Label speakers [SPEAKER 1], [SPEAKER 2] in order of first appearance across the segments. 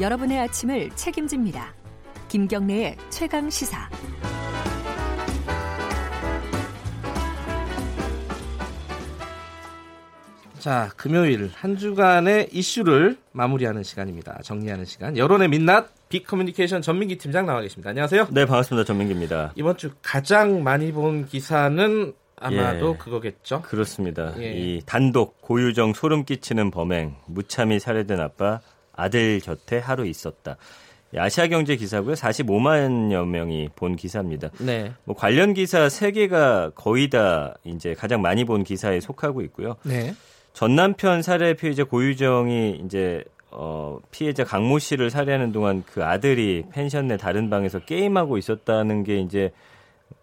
[SPEAKER 1] 여러분의 아침을 책임집니다. 김경래의 최강 시사.
[SPEAKER 2] 자, 금요일 한 주간의 이슈를 마무리하는 시간입니다. 정리하는 시간. 여론의 민낯 빅커뮤니케이션 전민기 팀장 나와 계십니다. 안녕하세요.
[SPEAKER 3] 네, 반갑습니다. 전민기입니다.
[SPEAKER 2] 이번 주 가장 많이 본 기사는 아마도 예, 그거겠죠.
[SPEAKER 3] 그렇습니다. 예. 이 단독 고유정 소름 끼치는 범행 무참히 살해된 아빠 아들 곁에 하루 있었다. 아시아 경제 기사고요. 45만여 명이 본 기사입니다. 네. 뭐 관련 기사 3개가 거의 다 이제 가장 많이 본 기사에 속하고 있고요. 네. 전 남편 살해 피해자 고유정이 이제 어, 피해자 강모 씨를 살해하는 동안 그 아들이 펜션 내 다른 방에서 게임하고 있었다는 게 이제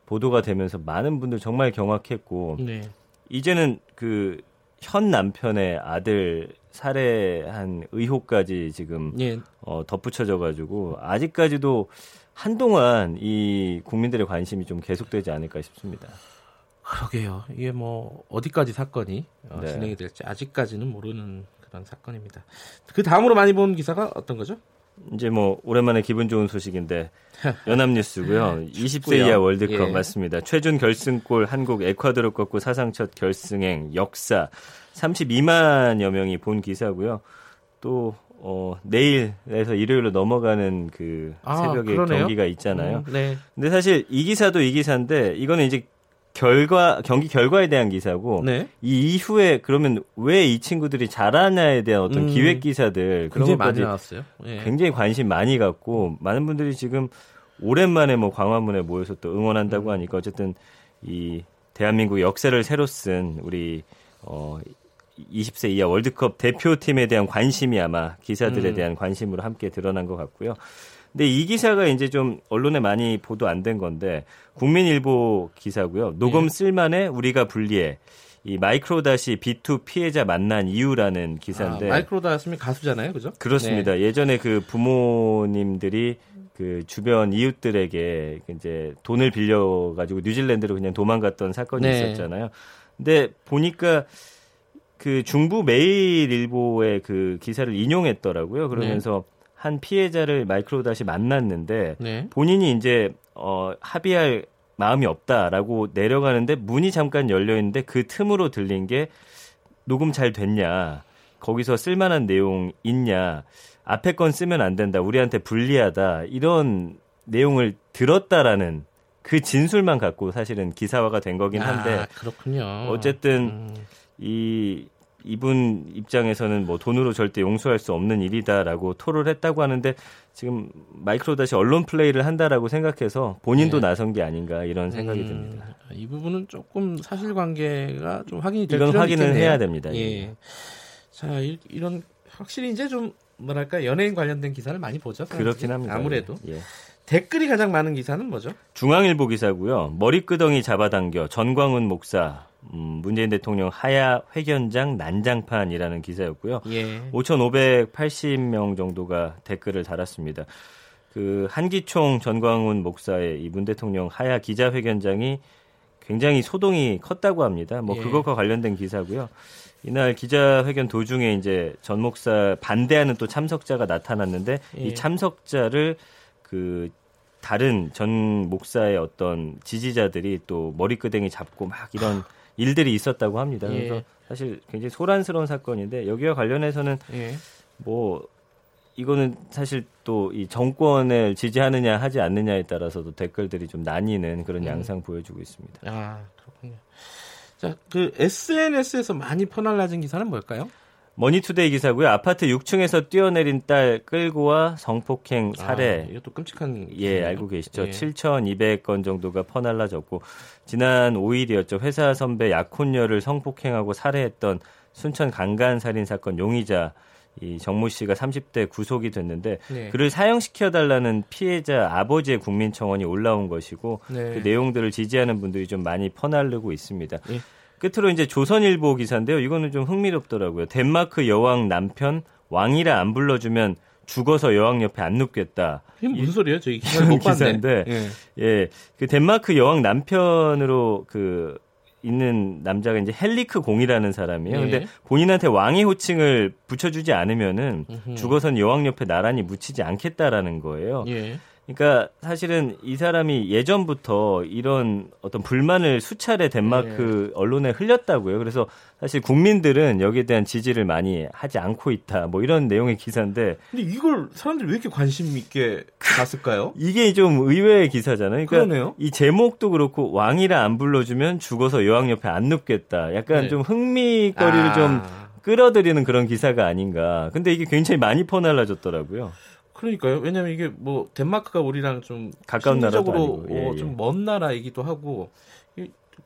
[SPEAKER 3] 보도가 되면서 많은 분들 정말 경악했고 네. 이제는 그 현 남편의 아들 살해한 의혹까지 지금 예. 어, 덧붙여져 가지고 아직까지도 한동안 이 국민들의 관심이 좀 계속되지 않을까 싶습니다.
[SPEAKER 2] 그러게요. 이게 뭐 어디까지 사건이 어, 네. 진행이 될지 아직까지는 모르는 그런 사건입니다. 그 다음으로 많이 본 기사가 어떤 거죠?
[SPEAKER 3] 이제 뭐 오랜만에 기분 좋은 소식인데 연합뉴스고요. 20세 이하 월드컵 예. 맞습니다. 최준 결승골 한국 에콰도르 꺾고 사상 첫 결승행 역사 32만여 명이 본 기사고요. 또 어, 내일에서 일요일로 넘어가는 그 아, 새벽에 그러네요? 경기가 있잖아요. 음, 네. 근데 사실 이 기사도 이 기사인데 이거는 이제 결과 경기 결과에 대한 기사고 네. 이 이후에 그러면 왜 이 친구들이 잘하냐에 대한 어떤 음, 기획 기사들
[SPEAKER 2] 그런 것까지 많이 나왔어요.
[SPEAKER 3] 예. 굉장히 관심 많이 갖고 많은 분들이 지금 오랜만에 뭐 광화문에 모여서 또 응원한다고 음. 하니까 어쨌든 이 대한민국 역사를 새로 쓴 우리 어 20세 이하 월드컵 대표팀에 대한 관심이 아마 기사들에 음. 대한 관심으로 함께 드러난 것 같고요. 근데 이 기사가 이제 좀 언론에 많이 보도 안 된 건데 국민일보 기사고요. 녹음 예. 쓸만해 우리가 불리해. 이 마이크로다시 B2 피해자 만난 이유라는 기사인데
[SPEAKER 2] 아, 마이크로다스면 가수잖아요, 그죠?
[SPEAKER 3] 그렇습니다. 네. 예전에 그 부모님들이 그 주변 이웃들에게 이제 돈을 빌려 가지고 뉴질랜드로 그냥 도망갔던 사건이 네. 있었잖아요. 근데 보니까 그 중부 매일일보의 그 기사를 인용했더라고요. 그러면서 네. 한 피해자를 마이크로 다시 만났는데 네. 본인이 이제 어 합의할 마음이 없다라고 내려가는데 문이 잠깐 열려 있는데 그 틈으로 들린 게 녹음 잘 됐냐? 거기서 쓸만한 내용 있냐? 앞에 건 쓰면 안 된다. 우리한테 불리하다. 이런 내용을 들었다라는 그 진술만 갖고 사실은 기사화가 된 거긴 한데
[SPEAKER 2] 아, 그렇군요.
[SPEAKER 3] 어쨌든 음. 이 이분 입장에서는 뭐 돈으로 절대 용서할 수 없는 일이다라고 토를 했다고 하는데 지금 마이크로 다시 언론 플레이를 한다라고 생각해서 본인도 네. 나선 게 아닌가 이런 생각이 음, 듭니다.
[SPEAKER 2] 이 부분은 조금 사실관계가 좀 확인이 될
[SPEAKER 3] 이건 확인을 있겠네요. 해야 됩니다.
[SPEAKER 2] 예. 자 이, 런 확실히 이제 좀 뭐랄까 연예인 관련된 기사를 많이 보죠.
[SPEAKER 3] 그렇긴 합니다.
[SPEAKER 2] 아무래도. 예. 댓글이 가장 많은 기사는 뭐죠?
[SPEAKER 3] 중앙일보 기사고요. 머리끄덩이 잡아당겨 전광훈 목사 음, 문재인 대통령 하야 회견장 난장판이라는 기사였고요. 예. 5,580명 정도가 댓글을 달았습니다. 그 한기총 전광훈 목사의 이 문 대통령 하야 기자회견장이 굉장히 소동이 컸다고 합니다. 뭐 예. 그것과 관련된 기사고요. 이날 기자회견 도중에 이제 전 목사 반대하는 또 참석자가 나타났는데 예. 이 참석자를 그 다른 전 목사의 어떤 지지자들이 또 머리끄댕이 잡고 막 이런 일들이 있었다고 합니다. 예. 그래서 사실 굉장히 소란스러운 사건인데 여기와 관련해서는 예. 뭐 이거는 사실 또 이 정권을 지지하느냐 하지 않느냐에 따라서도 댓글들이 좀 나뉘는 그런 음. 양상 보여주고 있습니다.
[SPEAKER 2] 아 그렇군요. 자, 그 SNS에서 많이 퍼날라진 기사는 뭘까요?
[SPEAKER 3] 머니투데이 기사고요. 아파트 6층에서 뛰어내린 딸 끌고 와 성폭행 살해.
[SPEAKER 2] 아, 이것도 끔찍한.
[SPEAKER 3] 예, 알고 계시죠. 예. 7,200건 정도가 퍼날라졌고 지난 5일이었죠. 회사 선배 약혼녀를 성폭행하고 살해했던 순천 강간 살인 사건 용의자 이 정모 씨가 30대 구속이 됐는데 네. 그를 사형시켜 달라는 피해자 아버지의 국민청원이 올라온 것이고 네. 그 내용들을 지지하는 분들이 좀 많이 퍼날르고 있습니다. 네. 끝으로 이제 조선일보 기사인데요. 이거는 좀 흥미롭더라고요. 덴마크 여왕 남편 왕이라 안 불러주면 죽어서 여왕 옆에 안 눕겠다.
[SPEAKER 2] 이게 무슨 소리예요? 저기 기사를 못
[SPEAKER 3] 기사인데, 예. 예, 그 덴마크 여왕 남편으로 그 있는 남자가 이제 헬리크 공이라는 사람이에요. 예. 근데 본인한테 왕의 호칭을 붙여주지 않으면은 죽어선 여왕 옆에 나란히 묻히지 않겠다라는 거예요. 예. 그러니까 사실은 이 사람이 예전부터 이런 어떤 불만을 수차례 덴마크 네. 언론에 흘렸다고요. 그래서 사실 국민들은 여기에 대한 지지를 많이 하지 않고 있다. 뭐 이런 내용의 기사인데.
[SPEAKER 2] 근데 이걸 사람들이 왜 이렇게 관심 있게 봤을까요?
[SPEAKER 3] 이게 좀 의외의 기사잖아요. 그러니까 그러네요. 이 제목도 그렇고 왕이라 안 불러주면 죽어서 여왕 옆에 안 눕겠다. 약간 네. 좀 흥미거리를 아. 좀 끌어들이는 그런 기사가 아닌가. 근데 이게 굉장히 많이 퍼날라졌더라고요.
[SPEAKER 2] 그러니까요. 왜냐면 이게 뭐 덴마크가 우리랑 좀 가까운 나라도 예, 어, 좀먼 나라이기도 하고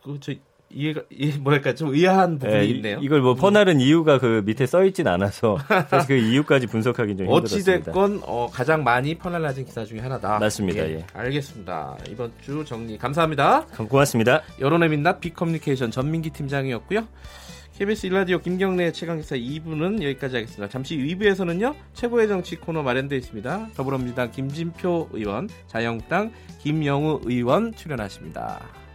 [SPEAKER 2] 그저 이해가 이해 뭐랄까 좀 의아한 부분이 예, 있네요.
[SPEAKER 3] 이걸 뭐 퍼나른 이유가 그 밑에 써 있진 않아서 사실 그 이유까지 분석하기 좀
[SPEAKER 2] 힘들었습니다. 어찌 됐건 어, 가장 많이 퍼날라진 기사 중에 하나다.
[SPEAKER 3] 맞습니다. 예,
[SPEAKER 2] 예. 알겠습니다. 이번 주 정리 감사합니다.
[SPEAKER 3] 고맙습니다.
[SPEAKER 2] 여론의 민낯 비커뮤니케이션 전민기 팀장이었고요. KBS 일라디오 김경래 최강기사 2부는 여기까지 하겠습니다. 잠시 2부에서는요. 최고의 정치 코너 마련되어 있습니다. 더불어민주당 김진표 의원, 자영당 김영우 의원 출연하십니다.